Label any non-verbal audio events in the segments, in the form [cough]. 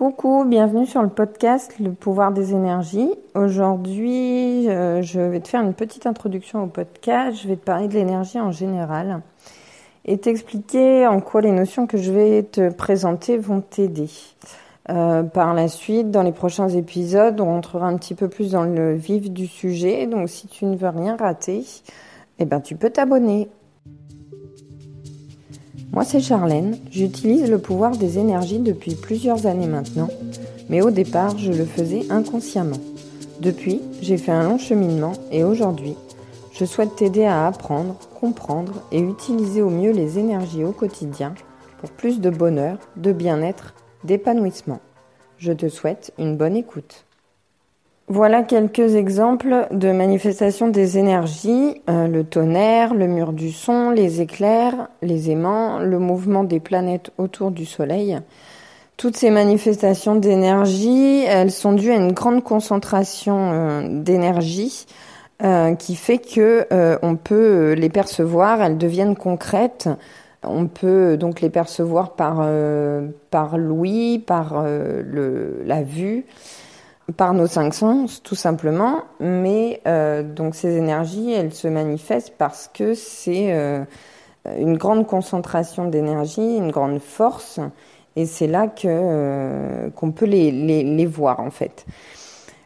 Coucou, bienvenue sur le podcast Le pouvoir des énergies. Aujourd'hui, euh, je vais te faire une petite introduction au podcast. Je vais te parler de l'énergie en général et t'expliquer en quoi les notions que je vais te présenter vont t'aider. Euh, par la suite, dans les prochains épisodes, on rentrera un petit peu plus dans le vif du sujet. Donc, si tu ne veux rien rater, eh ben, tu peux t'abonner. Moi, c'est Charlène. J'utilise le pouvoir des énergies depuis plusieurs années maintenant, mais au départ, je le faisais inconsciemment. Depuis, j'ai fait un long cheminement et aujourd'hui, je souhaite t'aider à apprendre, comprendre et utiliser au mieux les énergies au quotidien pour plus de bonheur, de bien-être, d'épanouissement. Je te souhaite une bonne écoute. Voilà quelques exemples de manifestations des énergies, euh, le tonnerre, le mur du son, les éclairs, les aimants, le mouvement des planètes autour du Soleil. Toutes ces manifestations d'énergie, elles sont dues à une grande concentration euh, d'énergie euh, qui fait que on peut les percevoir, elles deviennent concrètes. On peut donc les percevoir par par l'ouïe, par le, la vue par nos cinq sens, tout simplement. Mais euh, donc ces énergies, elles se manifestent parce que c'est euh, une grande concentration d'énergie, une grande force, et c'est là que euh, qu'on peut les, les, les, voir en fait.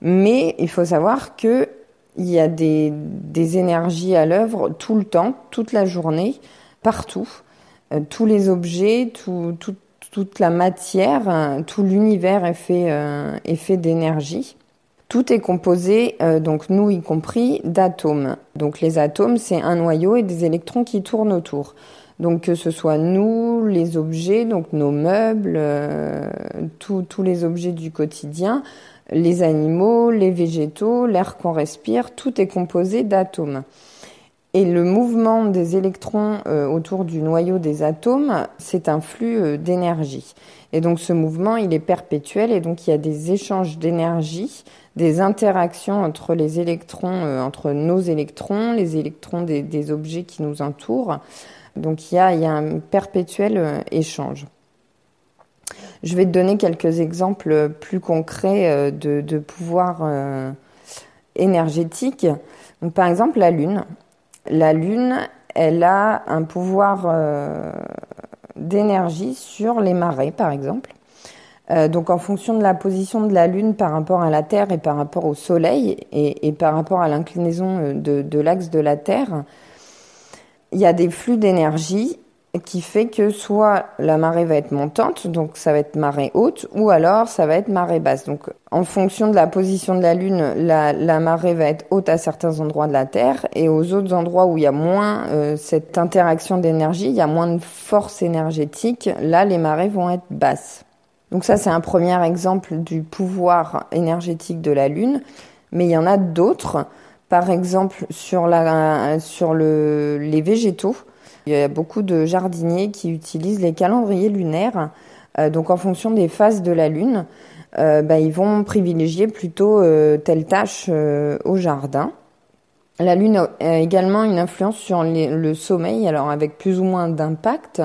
Mais il faut savoir que il y a des, des énergies à l'œuvre tout le temps, toute la journée, partout. tous les objets, tout, tout, toute la matière, euh, tout l'univers est fait, euh, fait d'énergie. Tout est composé, euh, donc nous y compris, d'atomes. Donc les atomes, c'est un noyau et des électrons qui tournent autour. Donc que ce soit nous, les objets, donc nos meubles, tous les objets du quotidien, les animaux, les végétaux, l'air qu'on respire, tout est composé d'atomes. Et le mouvement des électrons euh, autour du noyau des atomes, c'est un flux euh, d'énergie. Et donc ce mouvement, il est perpétuel et donc il y a des échanges d'énergie, des interactions entre les électrons, euh, entre nos électrons, les électrons des, objets qui nous entourent. Donc il y a, un perpétuel échange. Je vais te donner quelques exemples plus concrets de, pouvoirs énergétiques. Donc, par exemple, la Lune. La Lune, elle a un pouvoir euh, d'énergie sur les marées, par exemple. Euh, donc en fonction de la position de la Lune par rapport à la Terre et par rapport au Soleil et, par rapport à l'inclinaison euh, de l'axe de la Terre, il y a des flux d'énergie qui fait que soit la marée va être montante, donc ça va être marée haute, ou alors ça va être marée basse. Donc en fonction de la position de la Lune, la, marée va être haute à certains endroits de la Terre, et aux autres endroits où il y a moins euh, cette interaction d'énergie, il y a moins de force énergétique, là les marées vont être basses. Donc ça c'est un premier exemple du pouvoir énergétique de la Lune, mais il y en a d'autres. Par exemple sur, la, sur le, les végétaux, il y a beaucoup de jardiniers qui utilisent les calendriers lunaires. Euh, donc en fonction des phases de la lune, euh, bah, ils vont privilégier plutôt euh, telle tâche au jardin. La lune a également une influence sur le sommeil, alors avec plus ou moins d'impact.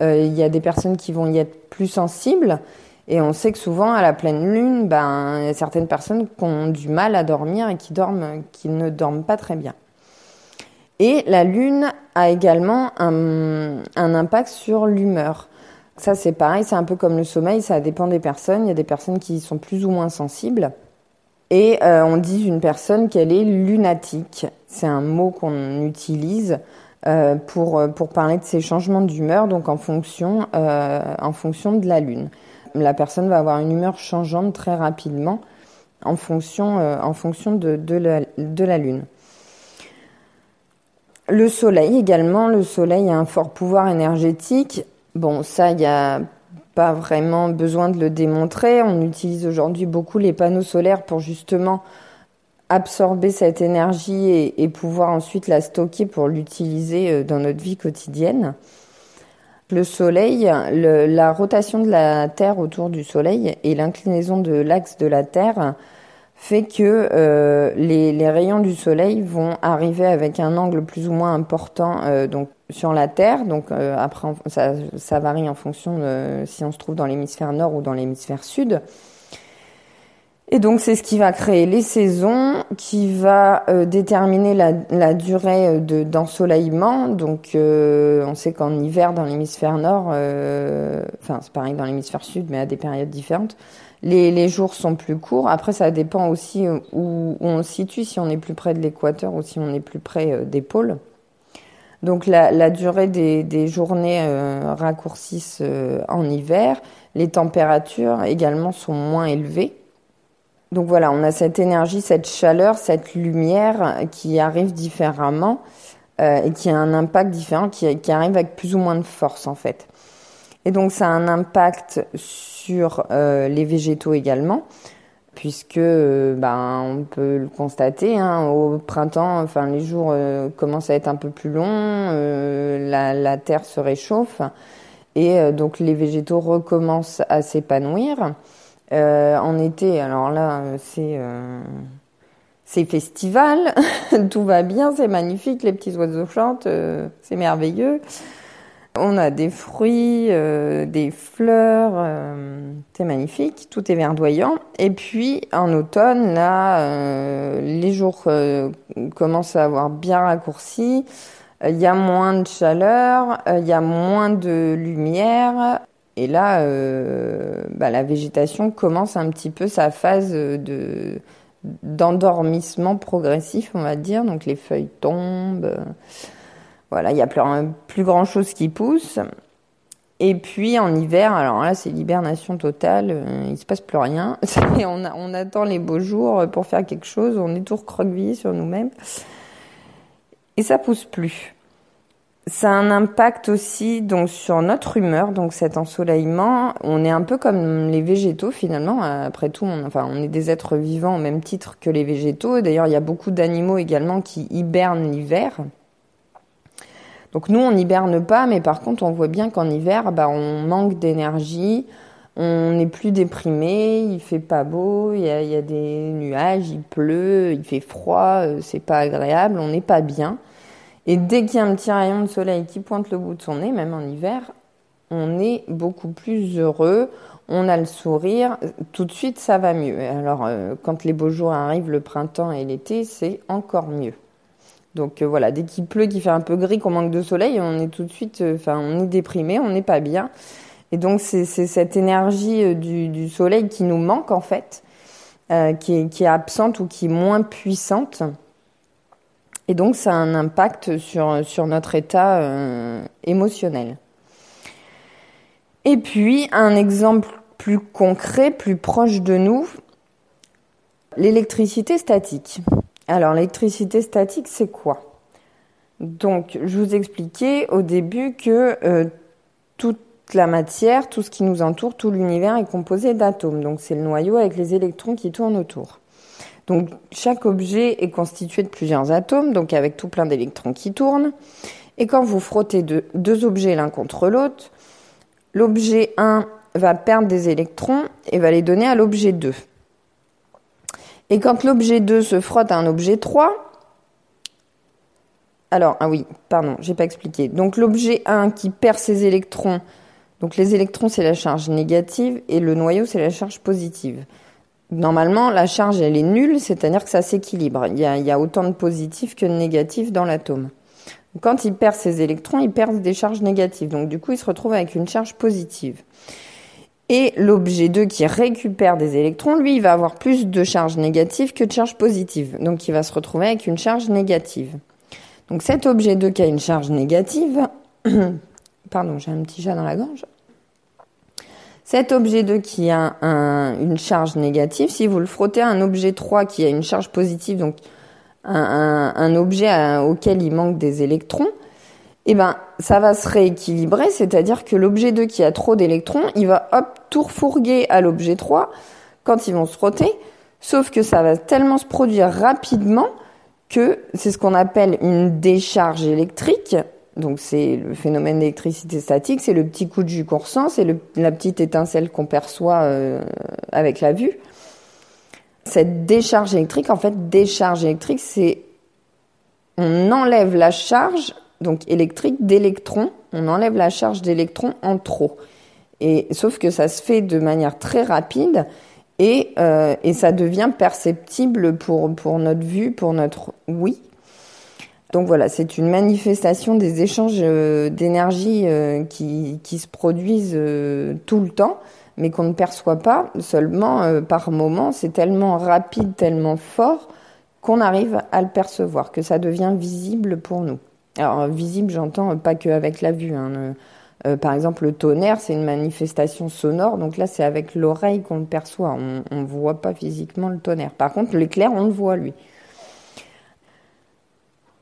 il y a des personnes qui vont y être plus sensibles. Et on sait que souvent, à la pleine lune, ben, il y a certaines personnes qui ont du mal à dormir et qui, dorment, qui ne dorment pas très bien. Et la lune a également un, impact sur l'humeur. Ça, c'est pareil, c'est un peu comme le sommeil, ça dépend des personnes. Il y a des personnes qui sont plus ou moins sensibles. Et euh, on dit d'une personne qu'elle est lunatique. C'est un mot qu'on utilise euh, pour, pour parler de ces changements d'humeur, donc en fonction, euh, en fonction de la lune. La personne va avoir une humeur changeante très rapidement en fonction, en fonction de, de, la, de la lune. Le soleil également, le soleil a un fort pouvoir énergétique. Bon, ça, il n'y a pas vraiment besoin de le démontrer. On utilise aujourd'hui beaucoup les panneaux solaires pour justement absorber cette énergie et, pouvoir ensuite la stocker pour l'utiliser euh, dans notre vie quotidienne. Le Soleil, la rotation de la Terre autour du Soleil et l'inclinaison de l'axe de la Terre fait que euh, les, les, rayons du soleil vont arriver avec un angle plus ou moins important euh, donc sur la Terre. Donc après, ça, ça, varie en fonction de si on se trouve dans l'hémisphère nord ou dans l'hémisphère sud. Et donc c'est ce qui va créer les saisons, qui va euh, déterminer la, la durée euh, de d'ensoleillement. Donc euh, on sait qu'en hiver dans l'hémisphère nord, enfin c'est pareil dans l'hémisphère sud, mais à des périodes différentes, les, les, jours sont plus courts. Après ça dépend aussi où, on se situe, si on est plus près de l'équateur ou si on est plus près des pôles. Donc la, la durée des, des journées raccourcissent en hiver. Les températures également sont moins élevées. Donc voilà, on a cette énergie, cette chaleur, cette lumière qui arrive différemment euh, et qui a un impact différent, qui, arrive avec plus ou moins de force en fait. Et donc ça a un impact sur euh, les végétaux également, puisque euh, ben, on peut le constater, hein, au printemps, enfin les jours commencent à être un peu plus longs, la, la, terre se réchauffe et donc les végétaux recommencent à s'épanouir. Euh, en été, alors là, c'est euh, c'est festival, [laughs] tout va bien, c'est magnifique, les petits oiseaux chantent, euh, c'est merveilleux. On a des fruits, des fleurs, c'est magnifique, tout est verdoyant. Et puis en automne, là, les jours commencent à avoir bien raccourci. Il y a moins de chaleur, il y a moins de lumière, et là, euh, bah, la végétation commence un petit peu sa phase de d'endormissement progressif, on va dire. Donc les feuilles tombent. Voilà, il y a plus, grand chose qui pousse. Et puis en hiver, alors là c'est l'hibernation totale, euh, il se passe plus rien. [laughs] on, on attend les beaux jours pour faire quelque chose, on est tout recroquevillé sur nous-mêmes. Et ça pousse plus. Ça a un impact aussi donc sur notre humeur, donc cet ensoleillement. On est un peu comme les végétaux finalement. Après tout, on, enfin, on est des êtres vivants au même titre que les végétaux. D'ailleurs, il y a beaucoup d'animaux également qui hibernent l'hiver. Donc nous, on n'hiberne pas, mais par contre, on voit bien qu'en hiver, bah, on manque d'énergie, on n'est plus déprimé, il fait pas beau, il y, y a des nuages, il pleut, il fait froid, euh, c'est pas agréable, on n'est pas bien. Et dès qu'il y a un petit rayon de soleil qui pointe le bout de son nez, même en hiver, on est beaucoup plus heureux, on a le sourire, tout de suite ça va mieux. Alors euh, quand les beaux jours arrivent, le printemps et l'été, c'est encore mieux. Donc euh, voilà, dès qu'il pleut, qu'il fait un peu gris, qu'on manque de soleil, on est tout de suite, euh, enfin on est déprimé, on n'est pas bien. Et donc c'est cette énergie du, soleil qui nous manque en fait, qui, est, absente ou qui est moins puissante. Et donc, ça a un impact sur, sur notre état euh, émotionnel. Et puis, un exemple plus concret, plus proche de nous, l'électricité statique. Alors, l'électricité statique, c'est quoi? Donc, je vous expliquais au début que euh, toute la matière, tout ce qui nous entoure, tout l'univers est composé d'atomes. Donc, c'est le noyau avec les électrons qui tournent autour. Donc chaque objet est constitué de plusieurs atomes, donc avec tout plein d'électrons qui tournent. Et quand vous frottez deux, objets l'un contre l'autre, l'objet 1 va perdre des électrons et va les donner à l'objet 2. Et quand l'objet 2 se frotte à un objet 3, alors, ah oui, pardon, j'ai pas expliqué. Donc l'objet 1 qui perd ses électrons, donc les électrons c'est la charge négative et le noyau c'est la charge positive. Normalement, la charge, elle est nulle, c'est-à-dire que ça s'équilibre. Il, y a, autant de positifs que de négatifs dans l'atome. Quand il perd ses électrons, il perd des charges négatives. Donc du coup, il se retrouve avec une charge positive. Et l'objet 2 qui récupère des électrons, lui, il va avoir plus de charges négatives que de charges positives. Donc il va se retrouver avec une charge négative. Donc cet objet 2 qui a une charge négative, [coughs] pardon, j'ai un petit chat dans la gorge. Cet objet 2 qui a une charge négative, si vous le frottez à un objet 3 qui a une charge positive, donc un, objet auquel il manque des électrons, eh ben, ça va se rééquilibrer, c'est-à-dire que l'objet 2 qui a trop d'électrons, il va hop, tout refourguer à l'objet 3 quand ils vont se frotter, sauf que ça va tellement se produire rapidement que c'est ce qu'on appelle une décharge électrique, donc c'est le phénomène d'électricité statique, c'est le petit coup de jus qu'on ressent, c'est la petite étincelle qu'on perçoit euh, avec la vue. Cette décharge électrique, en fait, décharge électrique, c'est on enlève la charge donc électrique d'électrons. On enlève la charge d'électrons en trop. Et sauf que ça se fait de manière très rapide et, euh, et ça devient perceptible pour, pour notre vue, pour notre oui. Donc voilà, c'est une manifestation des échanges euh, d'énergie euh, qui, qui, se produisent tout le temps, mais qu'on ne perçoit pas seulement par moment. C'est tellement rapide, tellement fort qu'on arrive à le percevoir, que ça devient visible pour nous. Alors visible, j'entends pas que avec la vue. Hein, euh, par exemple, le tonnerre, c'est une manifestation sonore, donc là, c'est avec l'oreille qu'on le perçoit. On ne voit pas physiquement le tonnerre. Par contre, l'éclair, on le voit, lui.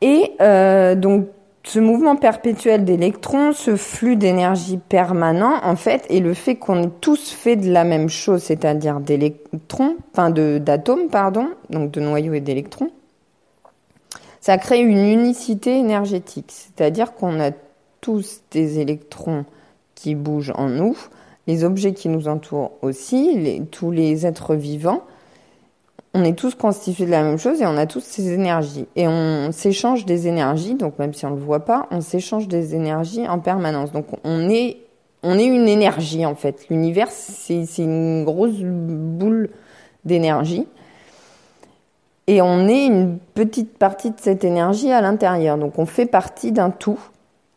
Et euh, donc, ce mouvement perpétuel d'électrons, ce flux d'énergie permanent, en fait, et le fait qu'on ait tous fait de la même chose, c'est-à-dire d'électrons, enfin d'atomes, pardon, donc de noyaux et d'électrons, ça crée une unicité énergétique. C'est-à-dire qu'on a tous des électrons qui bougent en nous, les objets qui nous entourent aussi, tous les êtres vivants. On est tous constitués de la même chose et on a tous ces énergies. Et on s'échange des énergies, donc même si on ne le voit pas, on s'échange des énergies en permanence. Donc on est, une énergie en fait. L'univers, c'est une grosse boule d'énergie. Et on est une petite partie de cette énergie à l'intérieur. Donc on fait partie d'un tout.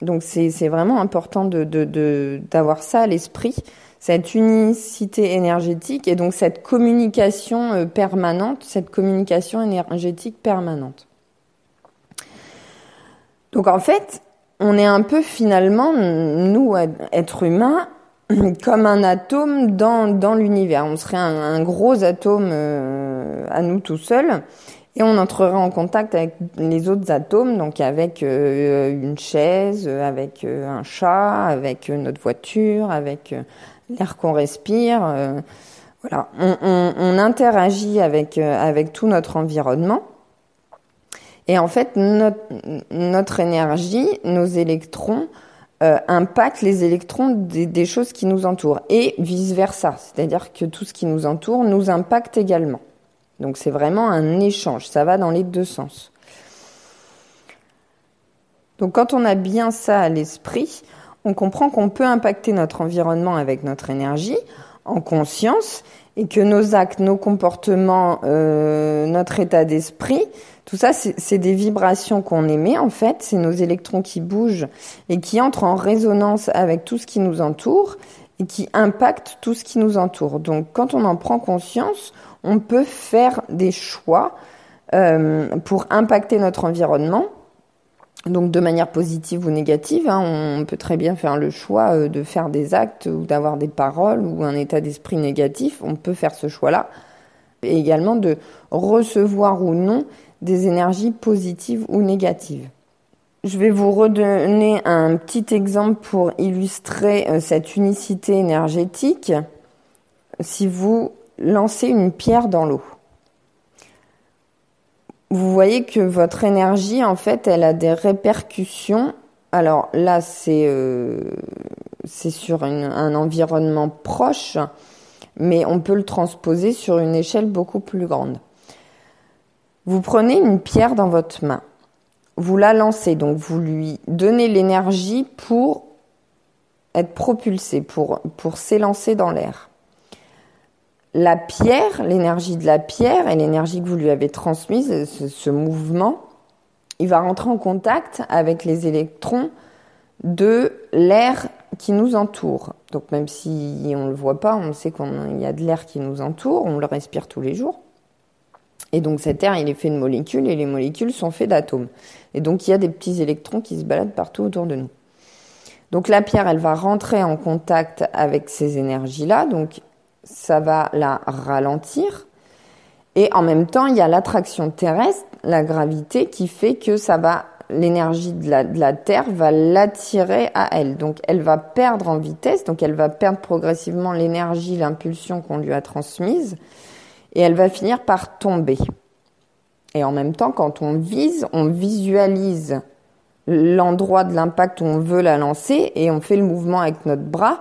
Donc c'est vraiment important d'avoir ça à l'esprit, cette unicité énergétique et donc cette communication euh, permanente, cette communication énergétique permanente. Donc en fait, on est un peu finalement, nous, êtres humains, [clears throat] comme un atome dans, dans l'univers. On serait un, gros atome euh, à nous tout seuls et on entrera en contact avec les autres atomes, donc avec euh, une chaise, avec un chat, avec notre voiture, avec l'air qu'on respire. voilà, on, interagit avec avec tout notre environnement. Et en fait, notre, énergie, nos électrons, impactent les électrons des, des choses qui nous entourent et vice versa. C'est-à-dire que tout ce qui nous entoure nous impacte également. Donc c'est vraiment un échange, ça va dans les deux sens. Donc quand on a bien ça à l'esprit, on comprend qu'on peut impacter notre environnement avec notre énergie en conscience et que nos actes, nos comportements, euh, notre état d'esprit, tout ça, c'est des vibrations qu'on émet en fait, c'est nos électrons qui bougent et qui entrent en résonance avec tout ce qui nous entoure et qui impactent tout ce qui nous entoure. Donc quand on en prend conscience, on peut faire des choix euh, pour impacter notre environnement. Donc de manière positive ou négative, hein, on peut très bien faire le choix euh, de faire des actes ou d'avoir des paroles ou un état d'esprit négatif. On peut faire ce choix-là. Et également de recevoir ou non des énergies positives ou négatives. Je vais vous redonner un petit exemple pour illustrer euh, cette unicité énergétique. Si vous lancer une pierre dans l'eau. Vous voyez que votre énergie, en fait, elle a des répercussions. Alors là, c'est euh, sur un environnement proche, mais on peut le transposer sur une échelle beaucoup plus grande. Vous prenez une pierre dans votre main, vous la lancez, donc vous lui donnez l'énergie pour être propulsé, pour, pour s'élancer dans l'air la pierre, l'énergie de la pierre et l'énergie que vous lui avez transmise, ce, mouvement, il va rentrer en contact avec les électrons de l'air qui nous entoure. Donc même si on ne le voit pas, on sait qu'il y a de l'air qui nous entoure, on le respire tous les jours. Et donc cet air, il est fait de molécules et les molécules sont faites d'atomes. Et donc il y a des petits électrons qui se baladent partout autour de nous. Donc la pierre, elle va rentrer en contact avec ces énergies-là, donc ça va la ralentir. Et en même temps, il y a l'attraction terrestre, la gravité, qui fait que ça va, l'énergie de la, Terre va l'attirer à elle. Donc, elle va perdre en vitesse, donc elle va perdre progressivement l'énergie, l'impulsion qu'on lui a transmise, et elle va finir par tomber. Et en même temps, quand on vise, on visualise l'endroit de l'impact où on veut la lancer, et on fait le mouvement avec notre bras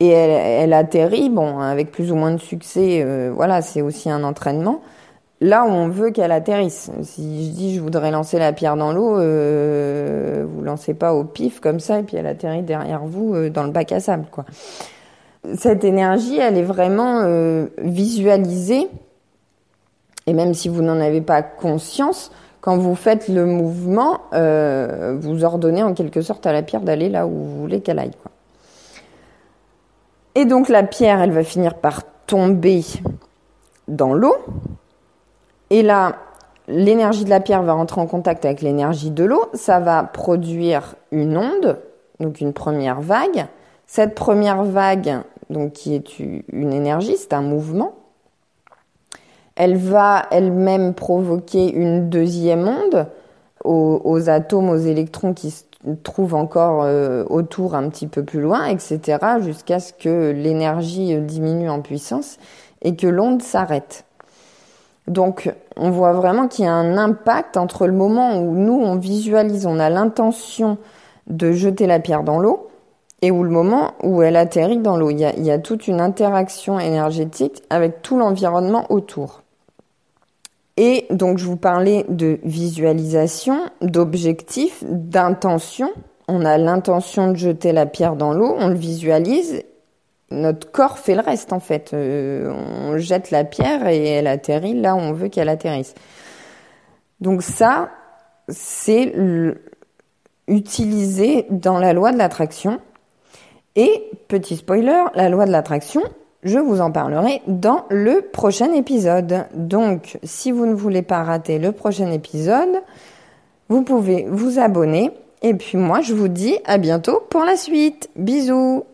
et elle, atterrit, bon, avec plus ou moins de succès, euh, voilà, c'est aussi un entraînement. là où on veut qu'elle atterrisse. Si je dis je voudrais lancer la pierre dans l'eau, euh, vous lancez pas au pif comme ça et puis elle atterrit derrière vous euh, dans le bac à sable, quoi. Cette énergie, elle est vraiment euh, visualisée et même si vous n'en avez pas conscience, quand vous faites le mouvement, euh, vous ordonnez en quelque sorte à la pierre d'aller là où vous voulez qu'elle aille. Quoi. Et donc la pierre, elle va finir par tomber dans l'eau. Et là, l'énergie de la pierre va rentrer en contact avec l'énergie de l'eau. Ça va produire une onde, donc une première vague. Cette première vague, donc qui est une énergie, c'est un mouvement. Elle va elle-même provoquer une deuxième onde aux, atomes, aux électrons qui se trouvent encore euh, autour un petit peu plus loin, etc., jusqu'à ce que l'énergie diminue en puissance et que l'onde s'arrête. Donc, on voit vraiment qu'il y a un impact entre le moment où nous, on visualise, on a l'intention de jeter la pierre dans l'eau, et où le moment où elle atterrit dans l'eau. il y a toute une interaction énergétique avec tout l'environnement autour. Et donc, je vous parlais de visualisation, d'objectif, d'intention. On a l'intention de jeter la pierre dans l'eau, on le visualise. Notre corps fait le reste, en fait. Euh, on jette la pierre et elle atterrit là où on veut qu'elle atterrisse. Donc ça, c'est utilisé dans la loi de l'attraction. Et, petit spoiler, la loi de l'attraction, je vous en parlerai dans le prochain épisode. Donc, si vous ne voulez pas rater le prochain épisode, vous pouvez vous abonner. Et puis moi, je vous dis à bientôt pour la suite. Bisous